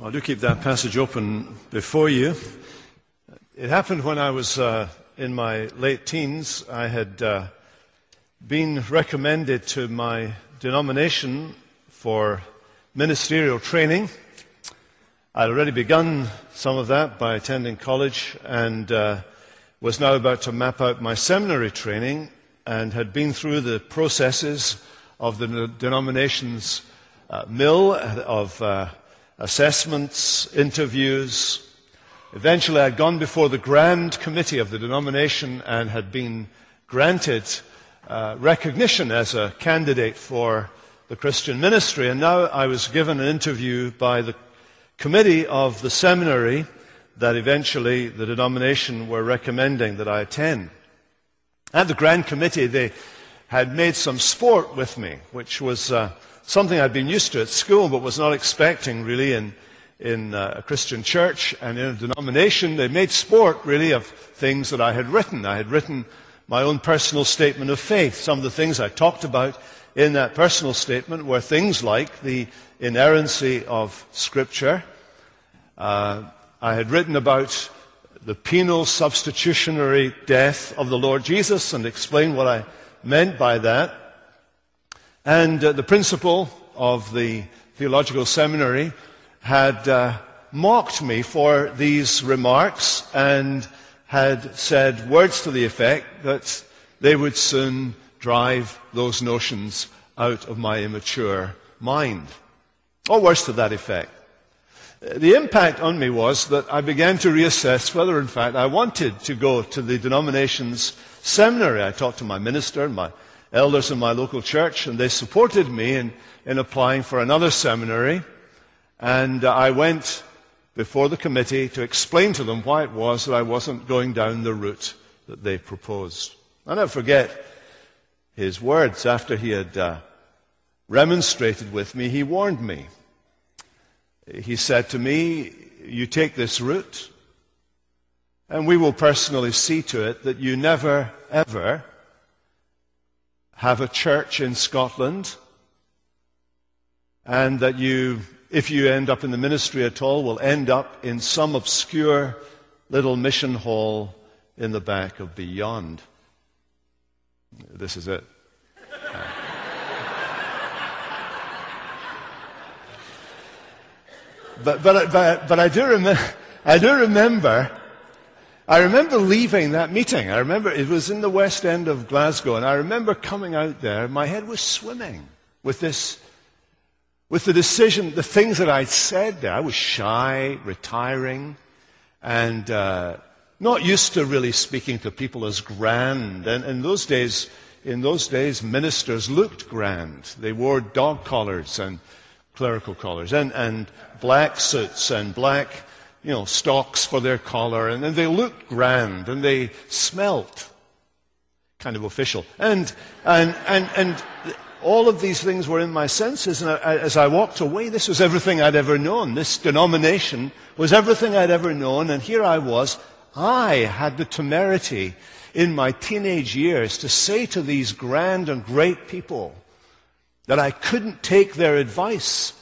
Well, do keep that passage open before you. It happened when I was uh, in my late teens. I had uh, been recommended to my denomination for ministerial training. I'd already begun some of that by attending college and uh, was now about to map out my seminary training and had been through the processes of the denomination's uh, mill of uh, assessments, interviews. Eventually, I'd gone before the Grand Committee of the denomination and had been granted uh, recognition as a candidate for the Christian ministry. And now I was given an interview by the committee of the seminary that eventually the denomination were recommending that I attend. At the Grand Committee, they had made some sport with me, which was uh, something I'd been used to at school but was not expecting really in, in uh, a Christian church and in a denomination. They made sport really of things that I had written. I had written my own personal statement of faith. Some of the things I talked about in that personal statement were things like the inerrancy of Scripture. Uh, I had written about the penal substitutionary death of the Lord Jesus and explained what I meant by that. And uh, the principal of the theological seminary had uh, mocked me for these remarks and had said words to the effect that they would soon drive those notions out of my immature mind. Or words to that effect. The impact on me was that I began to reassess whether, in fact, I wanted to go to the denomination's seminary. I talked to my minister and my elders in my local church, and they supported me in, in applying for another seminary. And uh, I went before the committee to explain to them why it was that I wasn't going down the route that they proposed. I'll never forget his words after he had uh, remonstrated with me. He warned me. He said to me, You take this route, and we will personally see to it that you never, ever have a church in Scotland, and that you, if you end up in the ministry at all, will end up in some obscure little mission hall in the back of Beyond. This is it. but, but, but, but I, do rem- I do remember I remember leaving that meeting. I remember it was in the west end of Glasgow, and I remember coming out there. My head was swimming with this, with the decision, the things that I'd said there. I was shy, retiring, and uh, not used to really speaking to people as grand. And in those days, in those days, ministers looked grand. They wore dog collars and clerical collars, and, and black suits and black you know, stocks for their collar, and, and they looked grand, and they smelt kind of official. And, and, and, and all of these things were in my senses, and I, as I walked away, this was everything I'd ever known. This denomination was everything I'd ever known, and here I was. I had the temerity in my teenage years to say to these grand and great people that I couldn't take their advice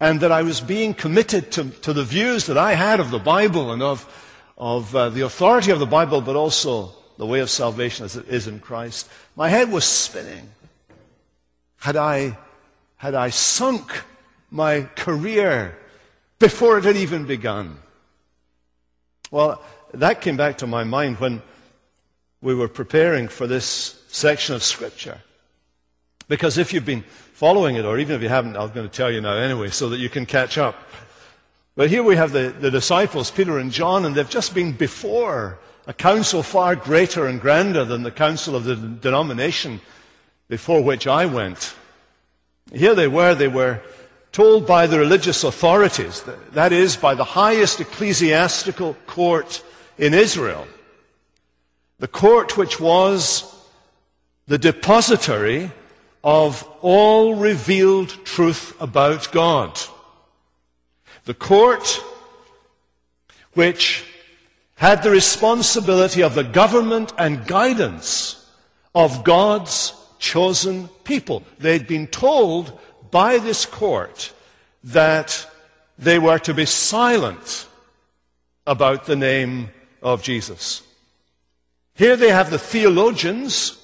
and that I was being committed to, to the views that I had of the Bible and of, of uh, the authority of the Bible, but also the way of salvation as it is in Christ. My head was spinning. Had I, had I sunk my career before it had even begun? Well, that came back to my mind when we were preparing for this section of Scripture. Because if you've been following it, or even if you haven't, I'm going to tell you now anyway, so that you can catch up. But here we have the, the disciples, Peter and John, and they've just been before a council far greater and grander than the council of the denomination before which I went. Here they were, they were told by the religious authorities, that is, by the highest ecclesiastical court in Israel, the court which was the depository of all revealed truth about God. The court, which had the responsibility of the government and guidance of God's chosen people. They'd been told by this court that they were to be silent about the name of Jesus. Here they have the theologians.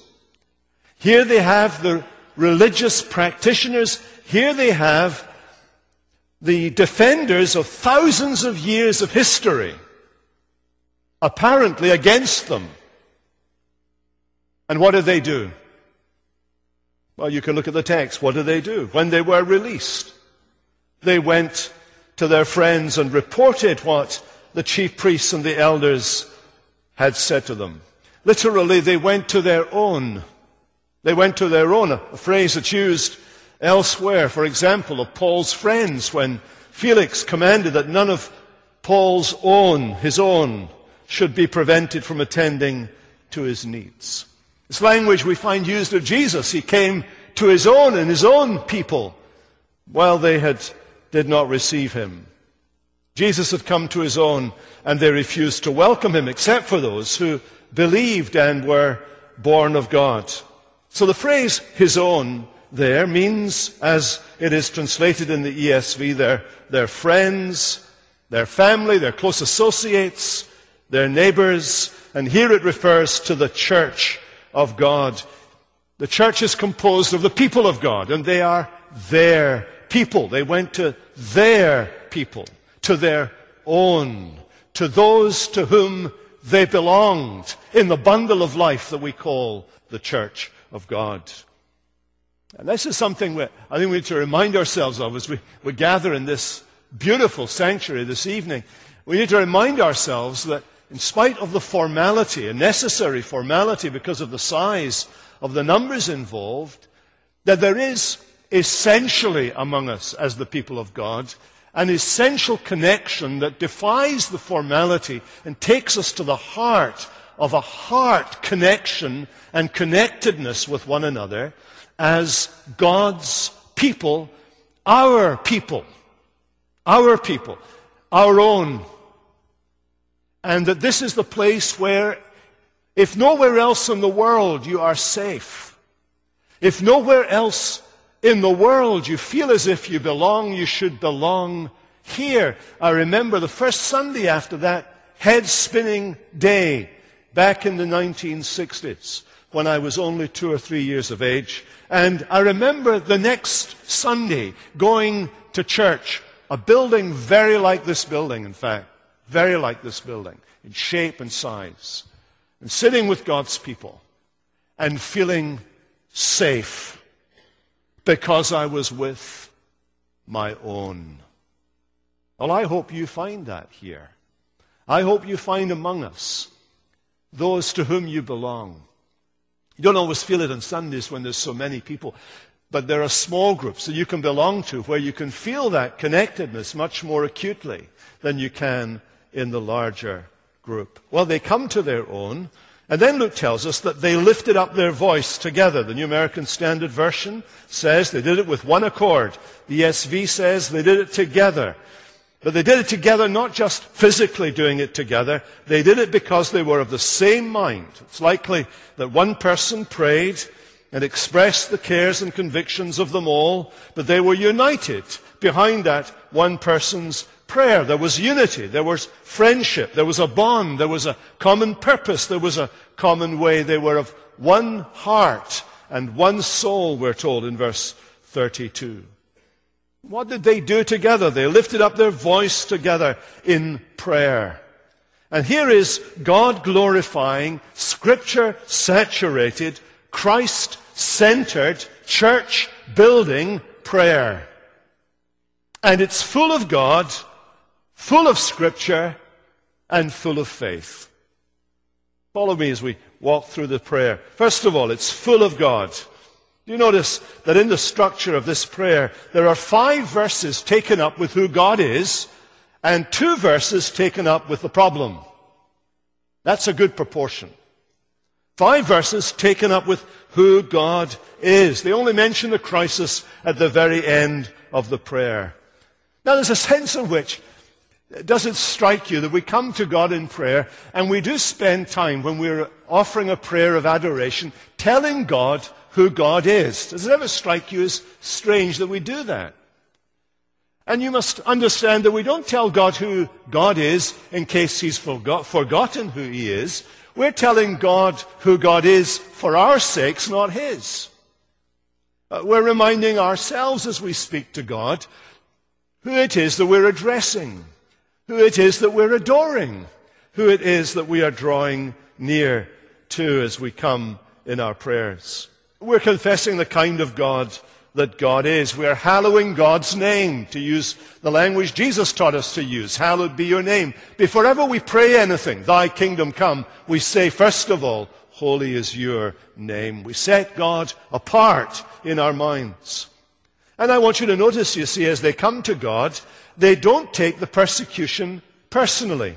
Here they have the religious practitioners. Here they have the defenders of thousands of years of history, apparently against them. And what did they do? Well, you can look at the text. What did they do? When they were released, they went to their friends and reported what the chief priests and the elders had said to them. Literally, they went to their own. They went to their own, a phrase that's used elsewhere, for example, of Paul's friends when Felix commanded that none of Paul's own, his own, should be prevented from attending to his needs. This language we find used of Jesus. He came to his own and his own people while they had, did not receive him. Jesus had come to his own and they refused to welcome him except for those who believed and were born of God. So the phrase his own there means, as it is translated in the ESV, their, their friends, their family, their close associates, their neighbors, and here it refers to the church of God. The church is composed of the people of God, and they are their people. They went to their people, to their own, to those to whom they belonged in the bundle of life that we call the church of God. And this is something I think we need to remind ourselves of as we, we gather in this beautiful sanctuary this evening. We need to remind ourselves that in spite of the formality, a necessary formality because of the size of the numbers involved, that there is essentially among us as the people of God an essential connection that defies the formality and takes us to the heart of a heart connection and connectedness with one another as God's people, our people, our people, our own. And that this is the place where, if nowhere else in the world you are safe, if nowhere else in the world you feel as if you belong, you should belong here. I remember the first Sunday after that head spinning day back in the 1960s when I was only two or three years of age. And I remember the next Sunday going to church, a building very like this building, in fact, very like this building, in shape and size, and sitting with God's people and feeling safe because I was with my own. Well, I hope you find that here. I hope you find among us those to whom you belong you don't always feel it on Sundays when there's so many people, but there are small groups that you can belong to where you can feel that connectedness much more acutely than you can in the larger group. Well, they come to their own, and then Luke tells us that they lifted up their voice together. The New American Standard Version says they did it with one accord. The ESV says they did it together. But they did it together, not just physically doing it together. They did it because they were of the same mind. It's likely that one person prayed and expressed the cares and convictions of them all, but they were united behind that one person's prayer. There was unity. There was friendship. There was a bond. There was a common purpose. There was a common way. They were of one heart and one soul, we're told in verse 32. What did they do together? They lifted up their voice together in prayer. And here is God glorifying, scripture saturated, Christ centered, church building prayer. And it's full of God, full of scripture, and full of faith. Follow me as we walk through the prayer. First of all, it's full of God. Do you notice that in the structure of this prayer, there are five verses taken up with who God is and two verses taken up with the problem. That's a good proportion. Five verses taken up with who God is. They only mention the crisis at the very end of the prayer. Now there's a sense in which does it strike you that we come to God in prayer and we do spend time when we're offering a prayer of adoration telling God who God is. Does it ever strike you as strange that we do that? And you must understand that we don't tell God who God is in case he's forgot, forgotten who he is. We're telling God who God is for our sakes, not his. Uh, we're reminding ourselves as we speak to God who it is that we're addressing, who it is that we're adoring, who it is that we are drawing near to as we come in our prayers. We're confessing the kind of God that God is. We're hallowing God's name, to use the language Jesus taught us to use. Hallowed be your name. Before ever we pray anything, thy kingdom come, we say, first of all, holy is your name. We set God apart in our minds. And I want you to notice, you see, as they come to God, they don't take the persecution personally.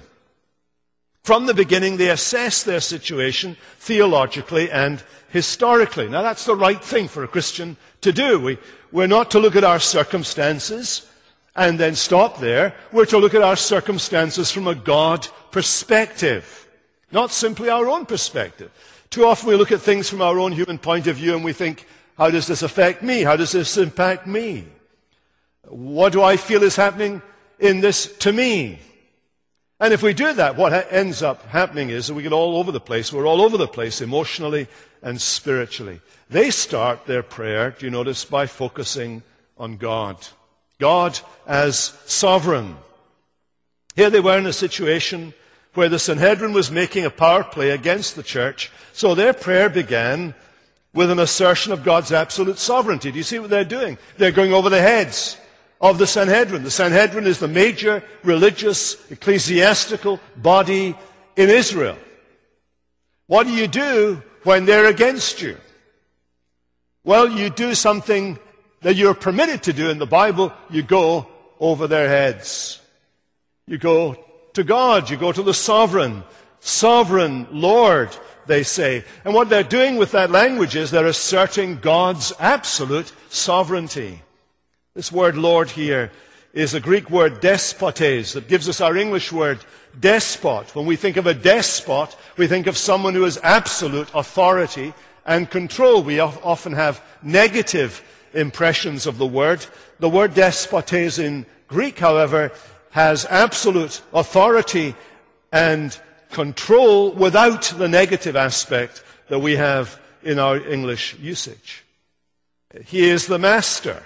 From the beginning, they assess their situation theologically and historically. Now, that's the right thing for a Christian to do. We, we're not to look at our circumstances and then stop there. We're to look at our circumstances from a God perspective, not simply our own perspective. Too often we look at things from our own human point of view and we think, how does this affect me? How does this impact me? What do I feel is happening in this to me? And if we do that, what ends up happening is that we get all over the place. We're all over the place emotionally and spiritually. They start their prayer, do you notice, by focusing on God. God as sovereign. Here they were in a situation where the Sanhedrin was making a power play against the church. So their prayer began with an assertion of God's absolute sovereignty. Do you see what they're doing? They're going over the heads of the Sanhedrin. The Sanhedrin is the major religious, ecclesiastical body in Israel. What do you do when they're against you? Well, you do something that you're permitted to do in the Bible. You go over their heads. You go to God. You go to the sovereign, sovereign Lord they say. And what they're doing with that language is they're asserting God's absolute sovereignty. This word Lord here is a Greek word despotes that gives us our English word despot. When we think of a despot, we think of someone who has absolute authority and control. We often have negative impressions of the word. The word despotes in Greek, however, has absolute authority and control without the negative aspect that we have in our English usage. He is the master.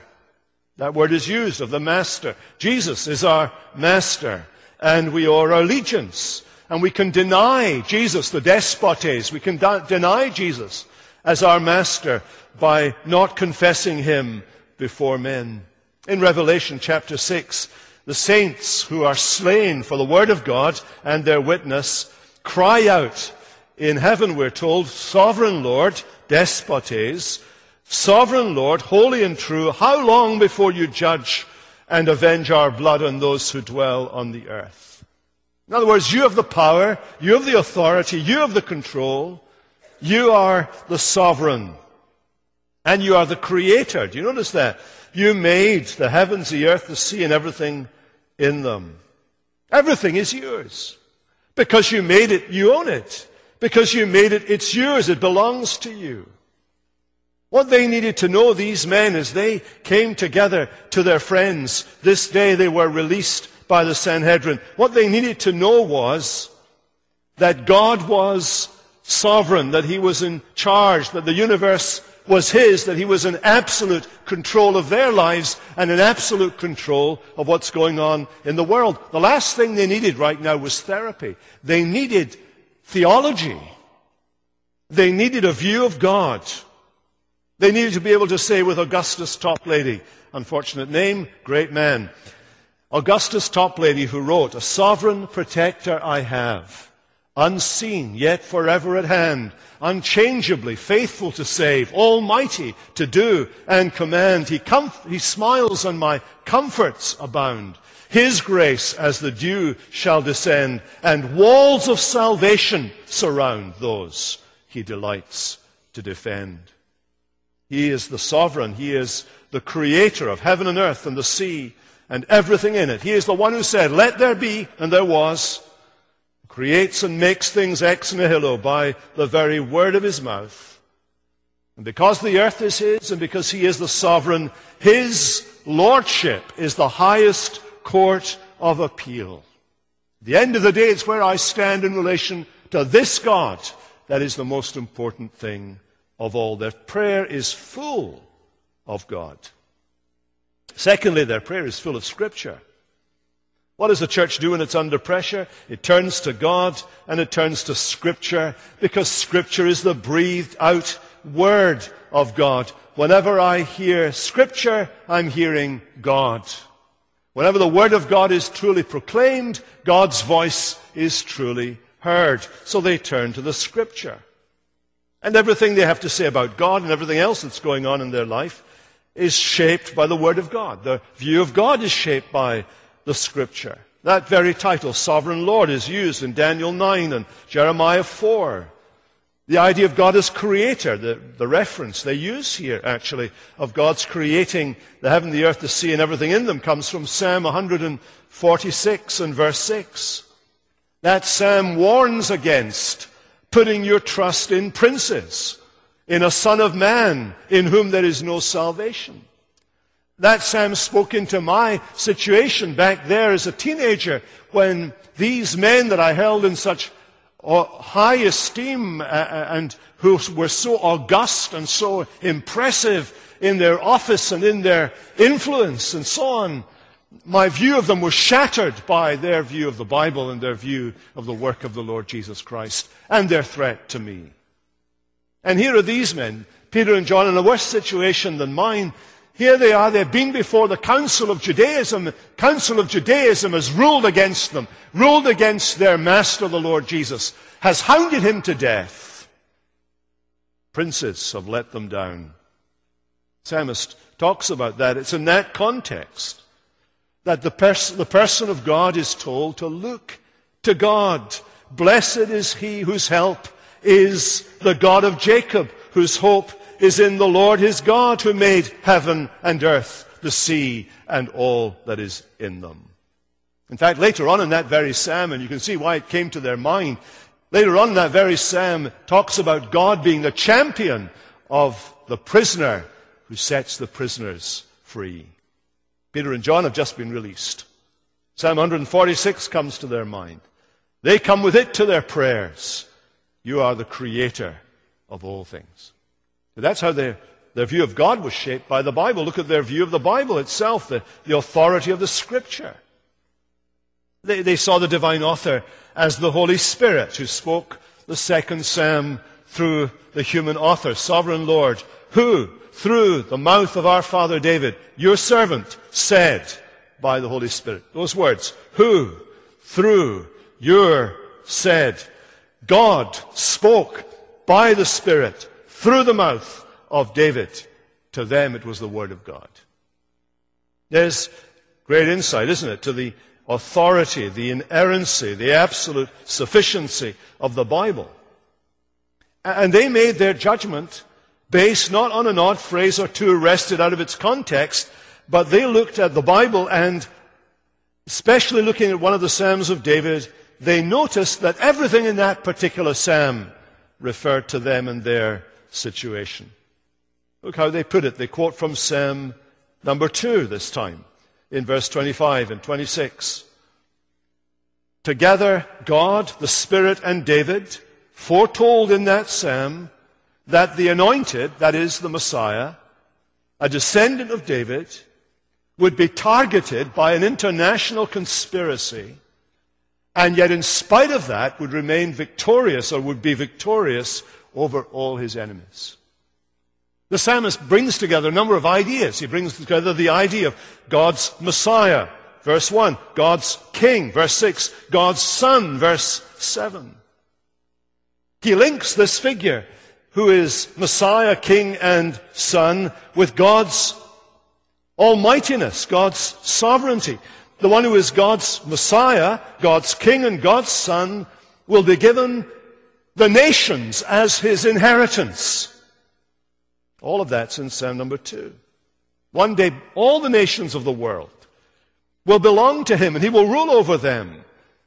That word is used of the master. Jesus is our master, and we owe our allegiance. And we can deny Jesus, the despotes. We can de- deny Jesus as our master by not confessing him before men. In Revelation chapter 6, the saints who are slain for the word of God and their witness cry out in heaven, we're told, Sovereign Lord, despotes, Sovereign Lord, holy and true, how long before you judge and avenge our blood on those who dwell on the earth? In other words, you have the power, you have the authority, you have the control, you are the sovereign, and you are the creator. Do you notice that? You made the heavens, the earth, the sea, and everything in them. Everything is yours. Because you made it, you own it. Because you made it, it's yours. It belongs to you. What they needed to know, these men, as they came together to their friends, this day they were released by the Sanhedrin. What they needed to know was that God was sovereign, that He was in charge, that the universe was his, that he was in absolute control of their lives and in absolute control of what's going on in the world. The last thing they needed right now was therapy. They needed theology. They needed a view of God. They needed to be able to say with Augustus Toplady, unfortunate name, great man, Augustus Toplady who wrote, A sovereign protector I have unseen, yet forever at hand, unchangeably faithful to save, almighty to do and command. He, comf- he smiles on my comforts abound. His grace as the dew shall descend, and walls of salvation surround those he delights to defend. He is the sovereign. He is the creator of heaven and earth and the sea and everything in it. He is the one who said, let there be, and there was creates and makes things ex nihilo by the very word of his mouth. And because the earth is his and because he is the sovereign, his lordship is the highest court of appeal. At the end of the day, it's where I stand in relation to this God that is the most important thing of all. Their prayer is full of God. Secondly, their prayer is full of Scripture. What does the church do when it's under pressure? It turns to God and it turns to Scripture because Scripture is the breathed out Word of God. Whenever I hear Scripture, I'm hearing God. Whenever the Word of God is truly proclaimed, God's voice is truly heard. So they turn to the Scripture. And everything they have to say about God and everything else that's going on in their life is shaped by the Word of God. The view of God is shaped by the Scripture. That very title, Sovereign Lord, is used in Daniel 9 and Jeremiah 4. The idea of God as creator, the, the reference they use here, actually, of God's creating the heaven, the earth, the sea, and everything in them comes from Psalm 146 and verse 6. That psalm warns against putting your trust in princes, in a son of man, in whom there is no salvation. That psalm spoke into my situation back there as a teenager when these men that I held in such uh, high esteem uh, uh, and who were so august and so impressive in their office and in their influence and so on, my view of them was shattered by their view of the Bible and their view of the work of the Lord Jesus Christ and their threat to me. And here are these men, Peter and John, in a worse situation than mine. Here they are, they've been before the Council of Judaism. Council of Judaism has ruled against them, ruled against their master, the Lord Jesus, has hounded him to death. Princes have let them down. Psalmist talks about that. It's in that context that the, pers- the person of God is told to look to God. Blessed is he whose help is the God of Jacob, whose hope is in the Lord his God who made heaven and earth, the sea, and all that is in them. In fact, later on in that very psalm, and you can see why it came to their mind, later on that very psalm talks about God being the champion of the prisoner who sets the prisoners free. Peter and John have just been released. Psalm 146 comes to their mind. They come with it to their prayers. You are the creator of all things. That's how their, their view of God was shaped by the Bible. Look at their view of the Bible itself, the, the authority of the Scripture. They, they saw the divine author as the Holy Spirit who spoke the second psalm through the human author, sovereign Lord, who, through the mouth of our father David, your servant, said by the Holy Spirit. Those words, who, through, your, said. God spoke by the Spirit through the mouth of David. To them, it was the Word of God. There's great insight, isn't it, to the authority, the inerrancy, the absolute sufficiency of the Bible. And they made their judgment based not on an odd phrase or two wrested out of its context, but they looked at the Bible and, especially looking at one of the Psalms of David, they noticed that everything in that particular Psalm referred to them and their situation. Look how they put it. They quote from Psalm number 2 this time, in verse 25 and 26. Together, God, the Spirit, and David foretold in that psalm that the anointed, that is, the Messiah, a descendant of David, would be targeted by an international conspiracy, and yet, in spite of that, would remain victorious or would be victorious over all his enemies. The psalmist brings together a number of ideas. He brings together the idea of God's Messiah, verse 1, God's King, verse 6, God's Son, verse 7. He links this figure, who is Messiah, King, and Son, with God's almightiness, God's sovereignty. The one who is God's Messiah, God's King, and God's Son will be given the nations as his inheritance. All of that's in Psalm number two. One day, all the nations of the world will belong to him, and he will rule over them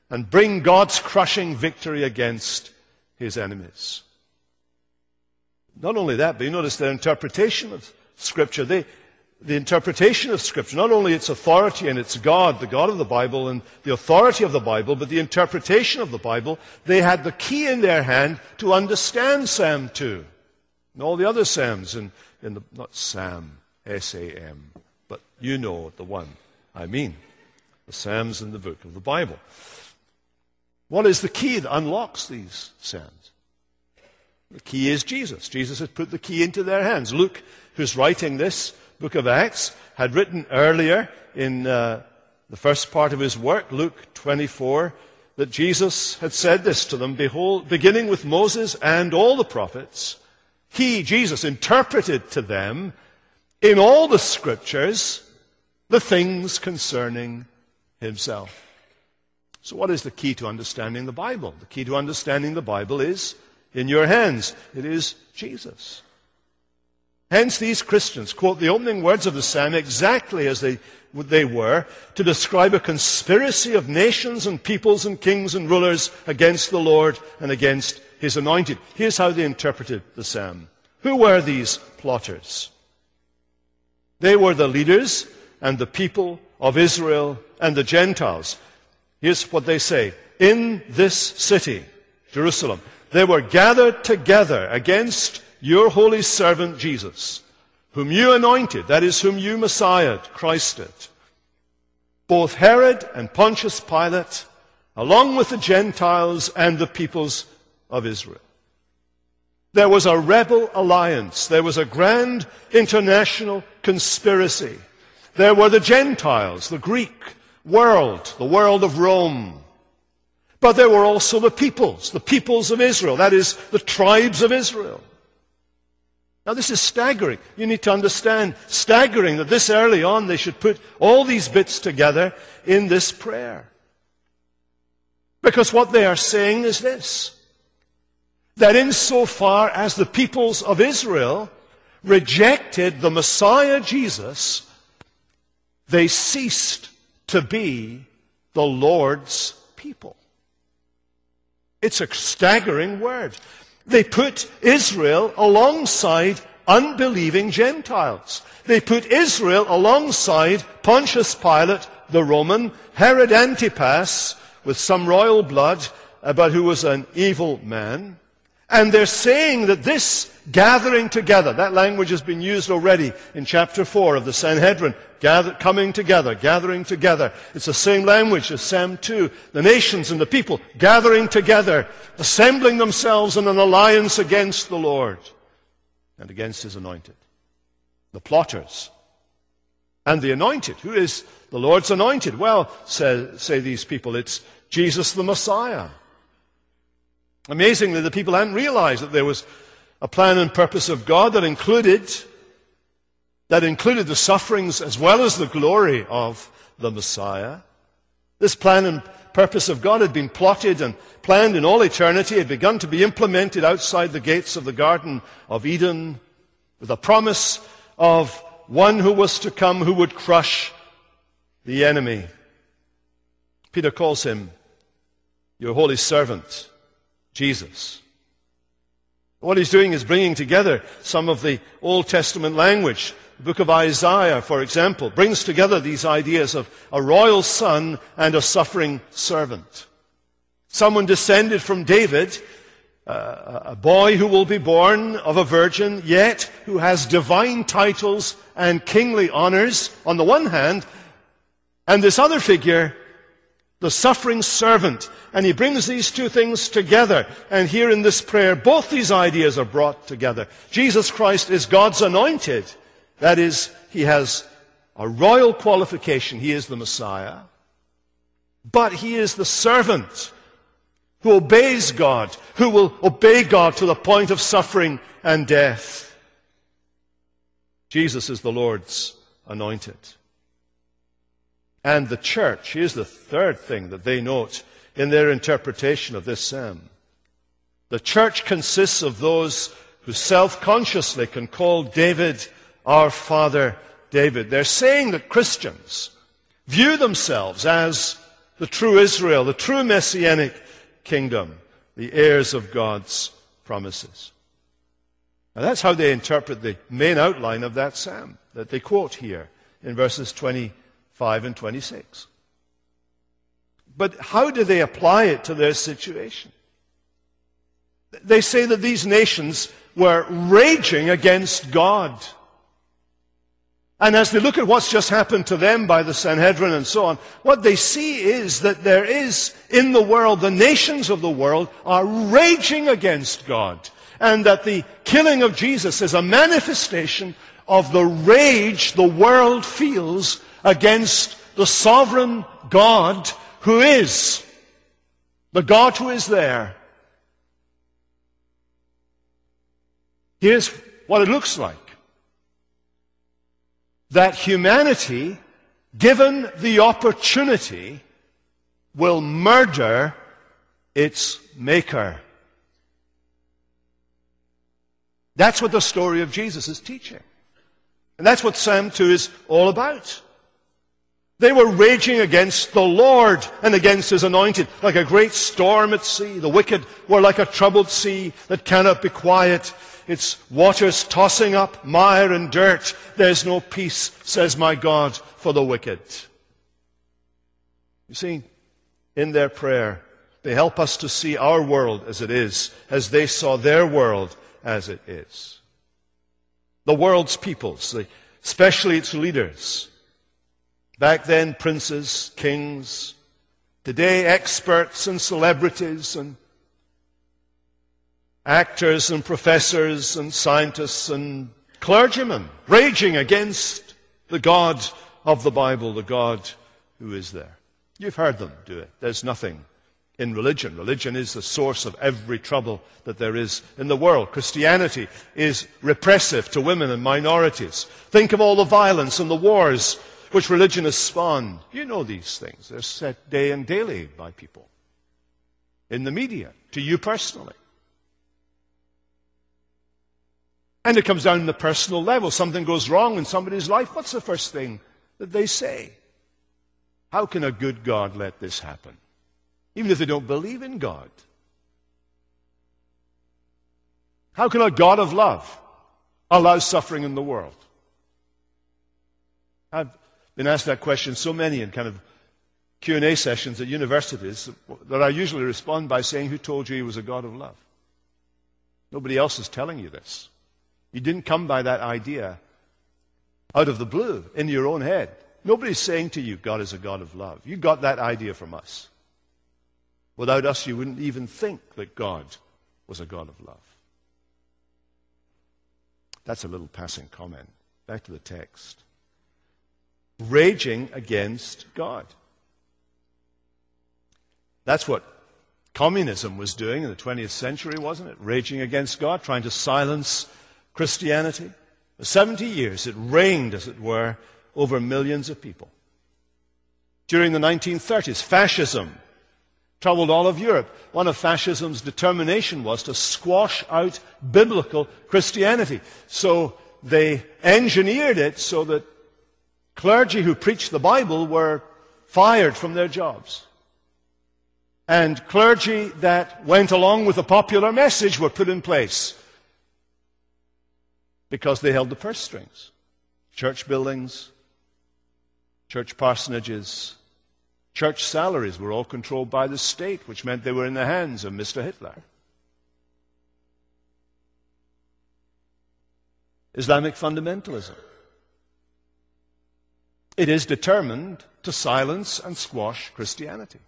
and bring God's crushing victory against his enemies. Not only that, but you notice their interpretation of Scripture. They, the interpretation of Scripture, not only its authority and its God, the God of the Bible, and the authority of the Bible, but the interpretation of the Bible, they had the key in their hand to understand Psalm 2 and all the other Psalms in, in the, not Sam, S-A-M, but you know the one I mean, the Psalms in the book of the Bible. What is the key that unlocks these Psalms? The key is Jesus. Jesus has put the key into their hands. Luke, who's writing this book of Acts, had written earlier in uh, the first part of his work, Luke 24, that Jesus had said this to them Behold, beginning with Moses and all the prophets, he, Jesus, interpreted to them in all the scriptures the things concerning himself. So, what is the key to understanding the Bible? The key to understanding the Bible is in your hands. It is Jesus. Hence, these Christians quote the opening words of the psalm exactly as they, they were to describe a conspiracy of nations and peoples and kings and rulers against the Lord and against his anointed. Here's how they interpreted the psalm. Who were these plotters? They were the leaders and the people of Israel and the Gentiles. Here's what they say. In this city, Jerusalem, they were gathered together against your holy servant Jesus, whom you anointed, that is, whom you Messiahed, Christed. Both Herod and Pontius Pilate, along with the Gentiles and the peoples of Israel. There was a rebel alliance. There was a grand international conspiracy. There were the Gentiles, the Greek world, the world of Rome. But there were also the peoples, the peoples of Israel, that is, the tribes of Israel. Now, this is staggering. You need to understand, staggering that this early on they should put all these bits together in this prayer. Because what they are saying is this that insofar as the peoples of Israel rejected the Messiah Jesus, they ceased to be the Lord's people. It's a staggering word. They put Israel alongside unbelieving Gentiles. They put Israel alongside Pontius Pilate, the Roman, Herod Antipas, with some royal blood, uh, but who was an evil man. And they're saying that this gathering together, that language has been used already in chapter 4 of the Sanhedrin, Gather, coming together, gathering together. It's the same language as Psalm 2. The nations and the people gathering together, assembling themselves in an alliance against the Lord and against his anointed. The plotters and the anointed. Who is the Lord's anointed? Well, say, say these people, it's Jesus the Messiah. Amazingly, the people hadn't realized that there was a plan and purpose of God that included that included the sufferings as well as the glory of the Messiah. This plan and purpose of God had been plotted and planned in all eternity, had begun to be implemented outside the gates of the Garden of Eden with a promise of one who was to come who would crush the enemy. Peter calls him your holy servant, Jesus. What he's doing is bringing together some of the Old Testament language the book of Isaiah, for example, brings together these ideas of a royal son and a suffering servant. Someone descended from David, uh, a boy who will be born of a virgin, yet who has divine titles and kingly honors on the one hand, and this other figure, the suffering servant. And he brings these two things together. And here in this prayer, both these ideas are brought together. Jesus Christ is God's anointed. That is, he has a royal qualification. He is the Messiah. But he is the servant who obeys God, who will obey God to the point of suffering and death. Jesus is the Lord's anointed. And the church, here's the third thing that they note in their interpretation of this psalm. The church consists of those who self consciously can call David our father David. They're saying that Christians view themselves as the true Israel, the true messianic kingdom, the heirs of God's promises. And that's how they interpret the main outline of that psalm. that they quote here in verses 25 and 26. But how do they apply it to their situation? They say that these nations were raging against God. And as they look at what's just happened to them by the Sanhedrin and so on, what they see is that there is in the world, the nations of the world are raging against God. And that the killing of Jesus is a manifestation of the rage the world feels against the sovereign God who is. The God who is there. Here's what it looks like. That humanity, given the opportunity, will murder its maker. That's what the story of Jesus is teaching. And that's what Psalm 2 is all about. They were raging against the Lord and against his anointed, like a great storm at sea. The wicked were like a troubled sea that cannot be quiet. Its waters tossing up mire and dirt. There's no peace, says my God, for the wicked. You see, in their prayer, they help us to see our world as it is, as they saw their world as it is. The world's peoples, especially its leaders, Back then, princes, kings. Today, experts and celebrities and actors and professors and scientists and clergymen raging against the God of the Bible, the God who is there. You've heard them do it. There's nothing in religion. Religion is the source of every trouble that there is in the world. Christianity is repressive to women and minorities. Think of all the violence and the wars which religion has spawned. You know these things. They're said day and daily by people in the media, to you personally. And it comes down to the personal level. Something goes wrong in somebody's life. What's the first thing that they say? How can a good God let this happen? Even if they don't believe in God. How can a God of love allow suffering in the world? I've been asked that question so many in kind of Q&A sessions at universities that I usually respond by saying, who told you he was a God of love? Nobody else is telling you this. You didn't come by that idea out of the blue, in your own head. Nobody's saying to you, God is a God of love. You got that idea from us. Without us, you wouldn't even think that God was a God of love. That's a little passing comment. Back to the text raging against God. That's what communism was doing in the 20th century, wasn't it? Raging against God, trying to silence Christianity. For 70 years, it reigned, as it were, over millions of people. During the 1930s, fascism troubled all of Europe. One of fascism's determination was to squash out biblical Christianity. So they engineered it so that Clergy who preached the Bible were fired from their jobs. And clergy that went along with the popular message were put in place because they held the purse strings. Church buildings, church parsonages, church salaries were all controlled by the state, which meant they were in the hands of Mr. Hitler. Islamic fundamentalism. It is determined to silence and squash Christianity.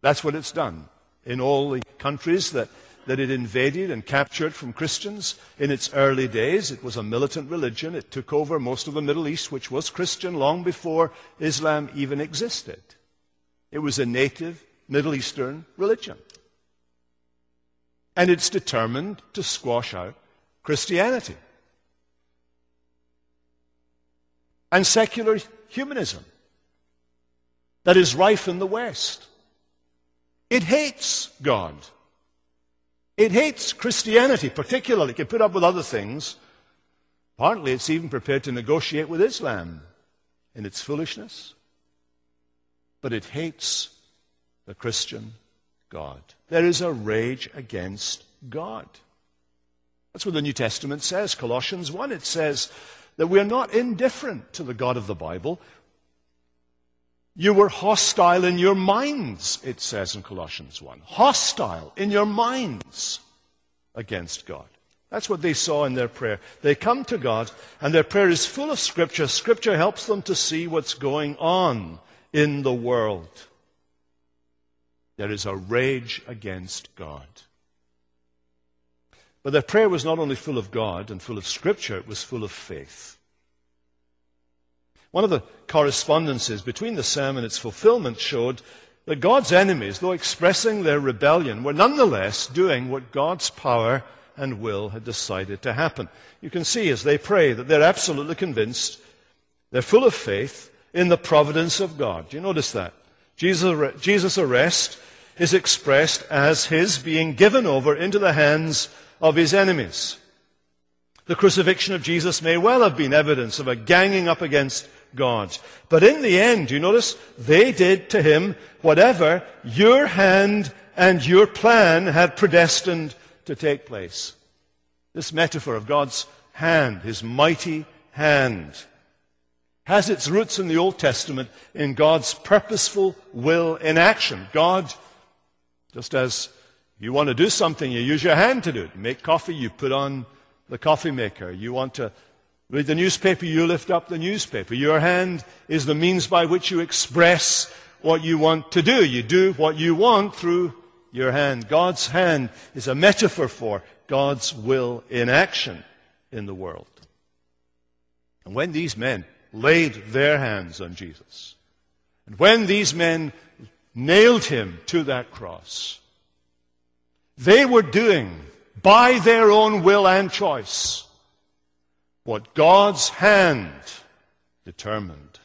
That's what it's done in all the countries that, that it invaded and captured from Christians. In its early days, it was a militant religion. It took over most of the Middle East, which was Christian long before Islam even existed. It was a native Middle Eastern religion. And it's determined to squash out Christianity. And secular humanism that is rife in the West. It hates God. It hates Christianity, particularly. It can put up with other things. Partly, it's even prepared to negotiate with Islam in its foolishness. But it hates the Christian God. There is a rage against God. That's what the New Testament says. Colossians 1, it says, that we're not indifferent to the God of the Bible. You were hostile in your minds, it says in Colossians 1. Hostile in your minds against God. That's what they saw in their prayer. They come to God, and their prayer is full of Scripture. Scripture helps them to see what's going on in the world. There is a rage against God. But their prayer was not only full of God and full of Scripture, it was full of faith. One of the correspondences between the psalm and its fulfillment showed that God's enemies, though expressing their rebellion, were nonetheless doing what God's power and will had decided to happen. You can see as they pray that they're absolutely convinced, they're full of faith in the providence of God. Do you notice that? Jesus' arrest is expressed as his being given over into the hands of his enemies. The crucifixion of Jesus may well have been evidence of a ganging up against God. But in the end, you notice, they did to him whatever your hand and your plan had predestined to take place. This metaphor of God's hand, his mighty hand, has its roots in the Old Testament in God's purposeful will in action. God, just as you want to do something, you use your hand to do it. You make coffee, you put on the coffee maker. You want to read the newspaper, you lift up the newspaper. Your hand is the means by which you express what you want to do. You do what you want through your hand. God's hand is a metaphor for God's will in action in the world. And when these men laid their hands on Jesus, and when these men nailed him to that cross, they were doing, by their own will and choice, what God's hand determined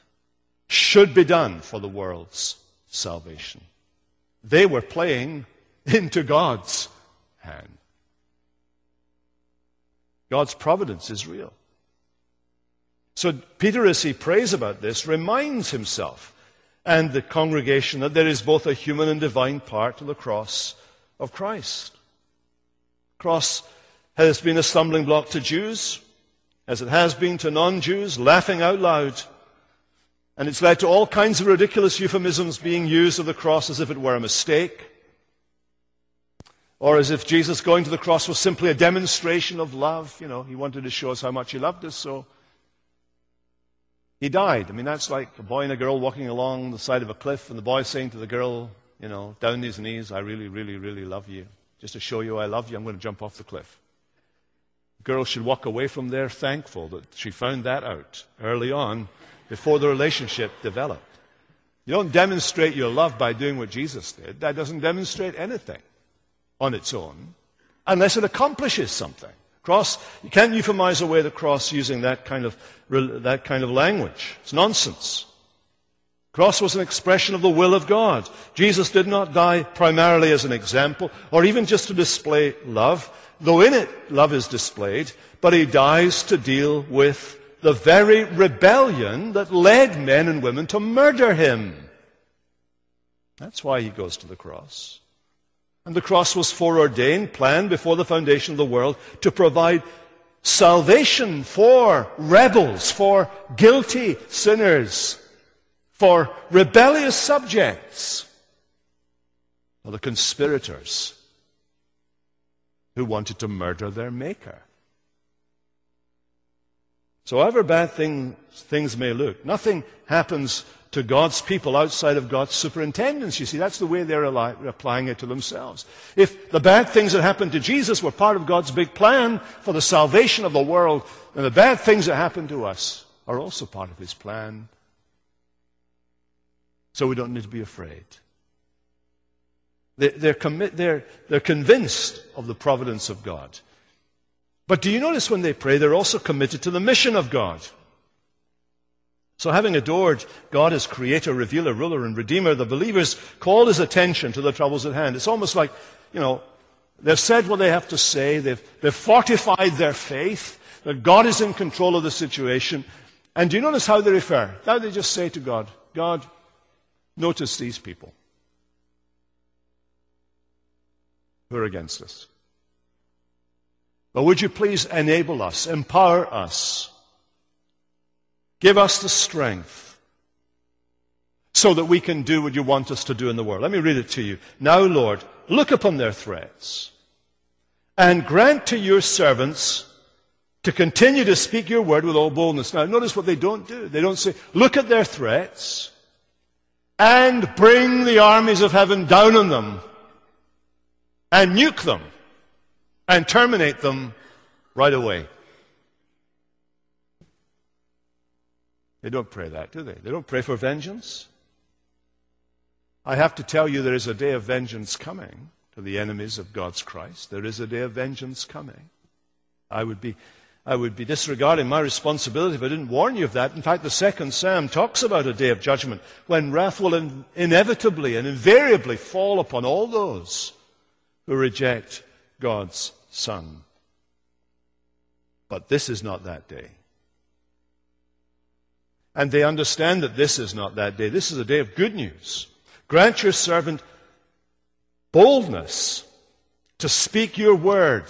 should be done for the world's salvation. They were playing into God's hand. God's providence is real. So Peter, as he prays about this, reminds himself and the congregation that there is both a human and divine part to the cross of Christ. Cross has been a stumbling block to Jews, as it has been to non-Jews, laughing out loud. And it's led to all kinds of ridiculous euphemisms being used of the cross as if it were a mistake or as if Jesus going to the cross was simply a demonstration of love. You know, he wanted to show us how much he loved us, so he died. I mean, that's like a boy and a girl walking along the side of a cliff, and the boy saying to the girl, you know, down his knees, I really, really, really love you. Just to show you I love you, I'm going to jump off the cliff. The girl should walk away from there thankful that she found that out early on before the relationship developed. You don't demonstrate your love by doing what Jesus did. That doesn't demonstrate anything on its own unless it accomplishes something. Cross, you can't euphemize away the cross using that kind of, that kind of language. It's nonsense. Cross was an expression of the will of God. Jesus did not die primarily as an example or even just to display love, though in it love is displayed, but he dies to deal with the very rebellion that led men and women to murder him. That's why he goes to the cross. And the cross was foreordained, planned before the foundation of the world to provide salvation for rebels, for guilty sinners, for rebellious subjects, for the conspirators who wanted to murder their Maker. So, however bad thing, things may look, nothing happens to God's people outside of God's superintendence. You see, that's the way they're applying it to themselves. If the bad things that happened to Jesus were part of God's big plan for the salvation of the world, then the bad things that happen to us are also part of His plan. So we don't need to be afraid. They're, commit, they're, they're convinced of the providence of God. But do you notice when they pray, they're also committed to the mission of God? So, having adored God as creator, revealer, ruler, and redeemer, the believers call his attention to the troubles at hand. It's almost like, you know, they've said what they have to say, they've, they've fortified their faith, that God is in control of the situation. And do you notice how they refer? Now they just say to God, God, notice these people who are against us. But would you please enable us, empower us Give us the strength so that we can do what you want us to do in the world. Let me read it to you. Now, Lord, look upon their threats and grant to your servants to continue to speak your word with all boldness. Now, notice what they don't do. They don't say, look at their threats and bring the armies of heaven down on them and nuke them and terminate them right away. They don't pray that, do they? They don't pray for vengeance. I have to tell you, there is a day of vengeance coming to the enemies of God's Christ. There is a day of vengeance coming. I would be, I would be disregarding my responsibility if I didn't warn you of that. In fact, the second Psalm talks about a day of judgment when wrath will in, inevitably and invariably fall upon all those who reject God's Son. But this is not that day. And they understand that this is not that day. This is a day of good news. Grant your servant boldness to speak your word.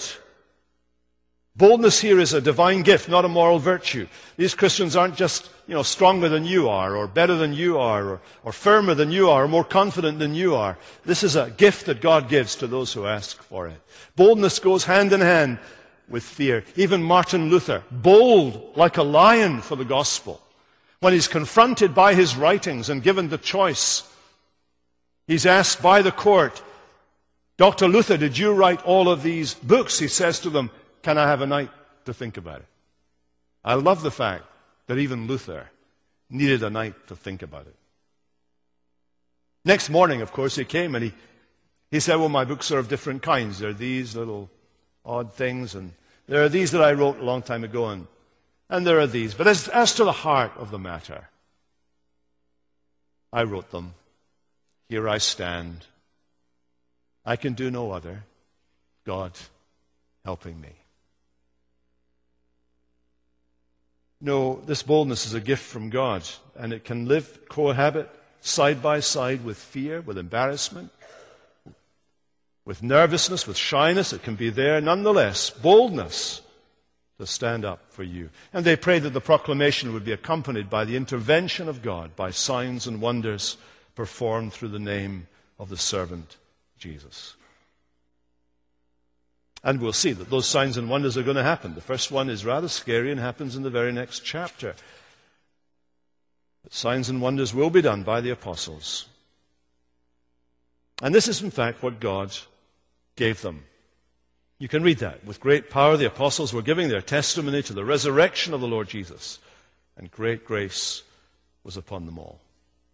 Boldness here is a divine gift, not a moral virtue. These Christians aren't just, you know, stronger than you are, or better than you are, or, or firmer than you are, or more confident than you are. This is a gift that God gives to those who ask for it. Boldness goes hand in hand with fear. Even Martin Luther, bold like a lion for the gospel. When he's confronted by his writings and given the choice, he's asked by the court, Dr. Luther, did you write all of these books? He says to them, Can I have a night to think about it? I love the fact that even Luther needed a night to think about it. Next morning, of course, he came and he, he said, Well, my books are of different kinds. There are these little odd things, and there are these that I wrote a long time ago, and and there are these. But as, as to the heart of the matter, I wrote them. Here I stand. I can do no other. God helping me. No, this boldness is a gift from God, and it can live, cohabit side by side with fear, with embarrassment, with nervousness, with shyness. It can be there. Nonetheless, boldness to stand up for you. And they prayed that the proclamation would be accompanied by the intervention of God, by signs and wonders performed through the name of the servant Jesus. And we'll see that those signs and wonders are going to happen. The first one is rather scary and happens in the very next chapter. But signs and wonders will be done by the apostles. And this is, in fact, what God gave them. You can read that. With great power, the apostles were giving their testimony to the resurrection of the Lord Jesus, and great grace was upon them all.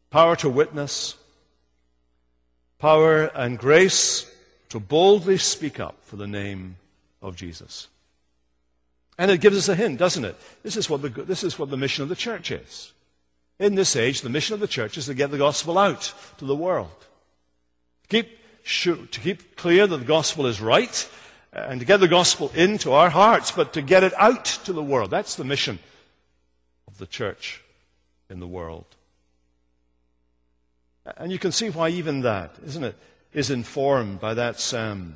Power to witness, power and grace to boldly speak up for the name of Jesus. And it gives us a hint, doesn't it? This is what the, this is what the mission of the church is. In this age, the mission of the church is to get the gospel out to the world. Keep, to keep clear that the gospel is right uh, and to get the gospel into our hearts, but to get it out to the world. That's the mission of the church in the world. And you can see why even that, isn't it, is informed by that psalm.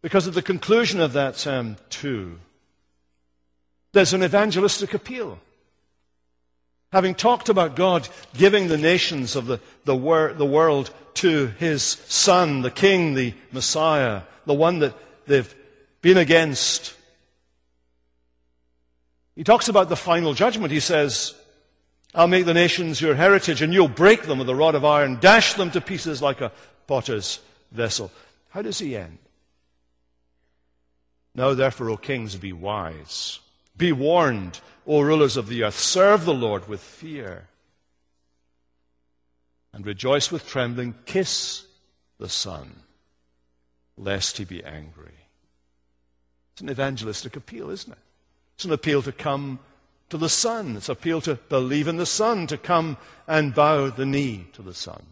Because at the conclusion of that psalm, too, there's an evangelistic appeal. Having talked about God giving the nations of the, the, wor- the world to his Son, the King, the Messiah, the one that they've been against. He talks about the final judgment. He says, I'll make the nations your heritage, and you'll break them with a rod of iron, dash them to pieces like a potter's vessel. How does he end? Now, therefore, O kings, be wise. Be warned, O rulers of the earth. Serve the Lord with fear. And rejoice with trembling. Kiss the Son lest he be angry. It's an evangelistic appeal, isn't it? It's an appeal to come to the Son. It's appeal to believe in the Son, to come and bow the knee to the Son.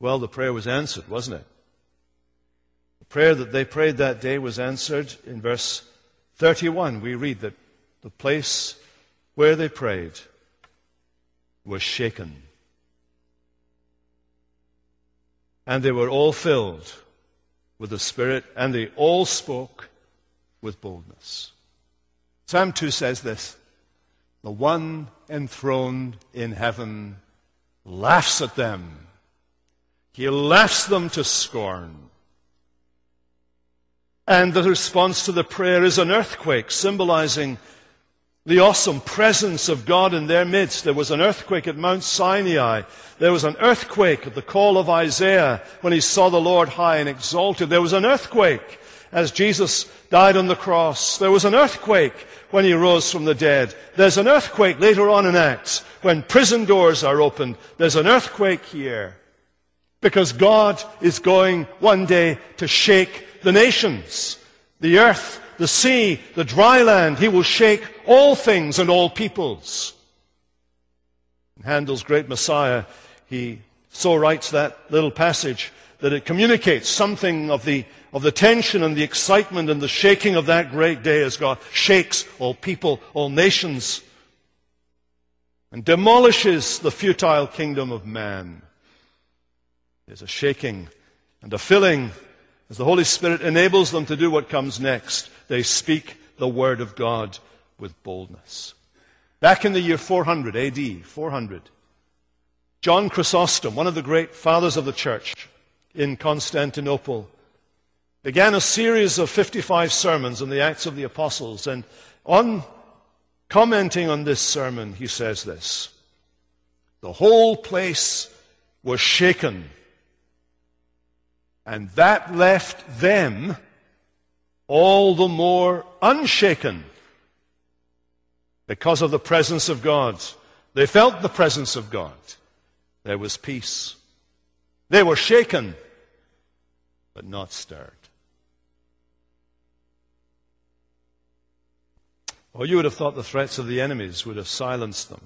Well, the prayer was answered, wasn't it? The prayer that they prayed that day was answered in verse 31. We read that the place where they prayed was shaken And they were all filled with the Spirit, and they all spoke with boldness. Psalm 2 says this The one enthroned in heaven laughs at them, he laughs them to scorn. And the response to the prayer is an earthquake, symbolizing the awesome presence of God in their midst. There was an earthquake at Mount Sinai. There was an earthquake at the call of Isaiah when he saw the Lord high and exalted. There was an earthquake as Jesus died on the cross. There was an earthquake when he rose from the dead. There's an earthquake later on in Acts when prison doors are opened. There's an earthquake here because God is going one day to shake the nations, the earth, the sea, the dry land. He will shake all things and all peoples. Handel's great Messiah, he so writes that little passage that it communicates something of the, of the tension and the excitement and the shaking of that great day as God shakes all people, all nations, and demolishes the futile kingdom of man. There's a shaking and a filling as the Holy Spirit enables them to do what comes next, they speak the Word of God with boldness. Back in the year 400 AD, 400, John Chrysostom, one of the great fathers of the church in Constantinople, began a series of 55 sermons on the Acts of the Apostles. And on commenting on this sermon, he says this The whole place was shaken and that left them all the more unshaken because of the presence of God. They felt the presence of God. There was peace. They were shaken, but not stirred. Or you would have thought the threats of the enemies would have silenced them.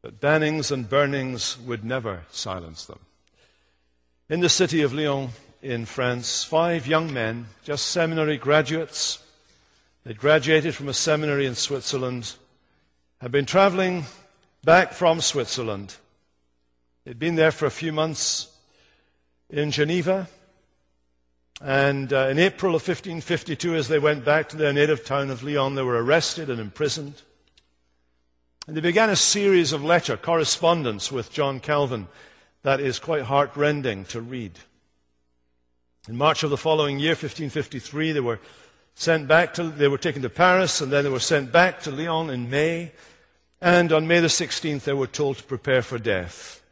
But bannings and burnings would never silence them. In the city of Lyon in France, five young men, just seminary graduates, they graduated from a seminary in Switzerland, had been traveling back from Switzerland. They'd been there for a few months in Geneva. And uh, in April of 1552, as they went back to their native town of Lyon, they were arrested and imprisoned. And they began a series of letter correspondence with John Calvin that is quite heartrending to read. In March of the following year, 1553, they were sent back to, they were taken to Paris, and then they were sent back to Lyon in May. And on May the 16th, they were told to prepare for death.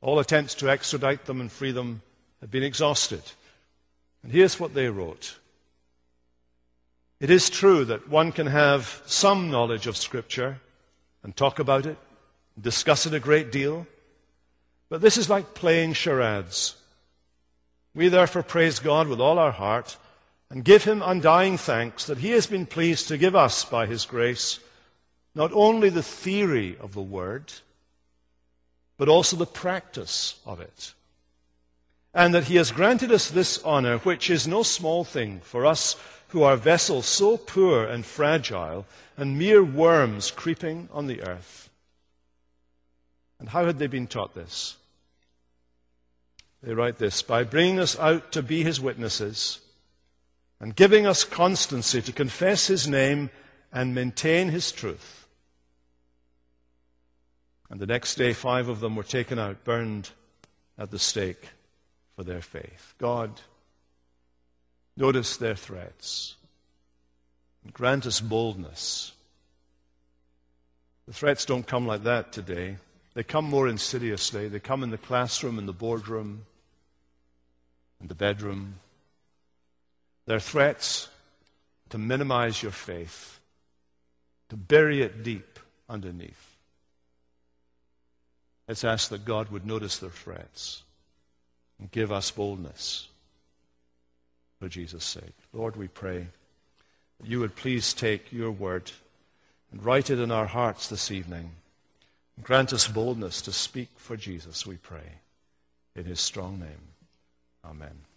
All attempts to extradite them and free them had been exhausted. And here's what they wrote. It is true that one can have some knowledge of Scripture and talk about it, discuss it a great deal, but this is like playing charades. We therefore praise God with all our heart and give Him undying thanks that He has been pleased to give us, by His grace, not only the theory of the Word, but also the practice of it. And that He has granted us this honor, which is no small thing for us who are vessels so poor and fragile and mere worms creeping on the earth. And how had they been taught this? They write this by bringing us out to be his witnesses and giving us constancy to confess his name and maintain his truth. And the next day, five of them were taken out, burned at the stake for their faith. God, notice their threats grant us boldness. The threats don't come like that today. They come more insidiously. They come in the classroom, in the boardroom, in the bedroom. They're threats to minimize your faith, to bury it deep underneath. Let's ask that God would notice their threats give us boldness for Jesus' sake. Lord, we pray that you would please take your word and write it in our hearts this evening. Grant us boldness to speak for Jesus, we pray. In his strong name. Amen.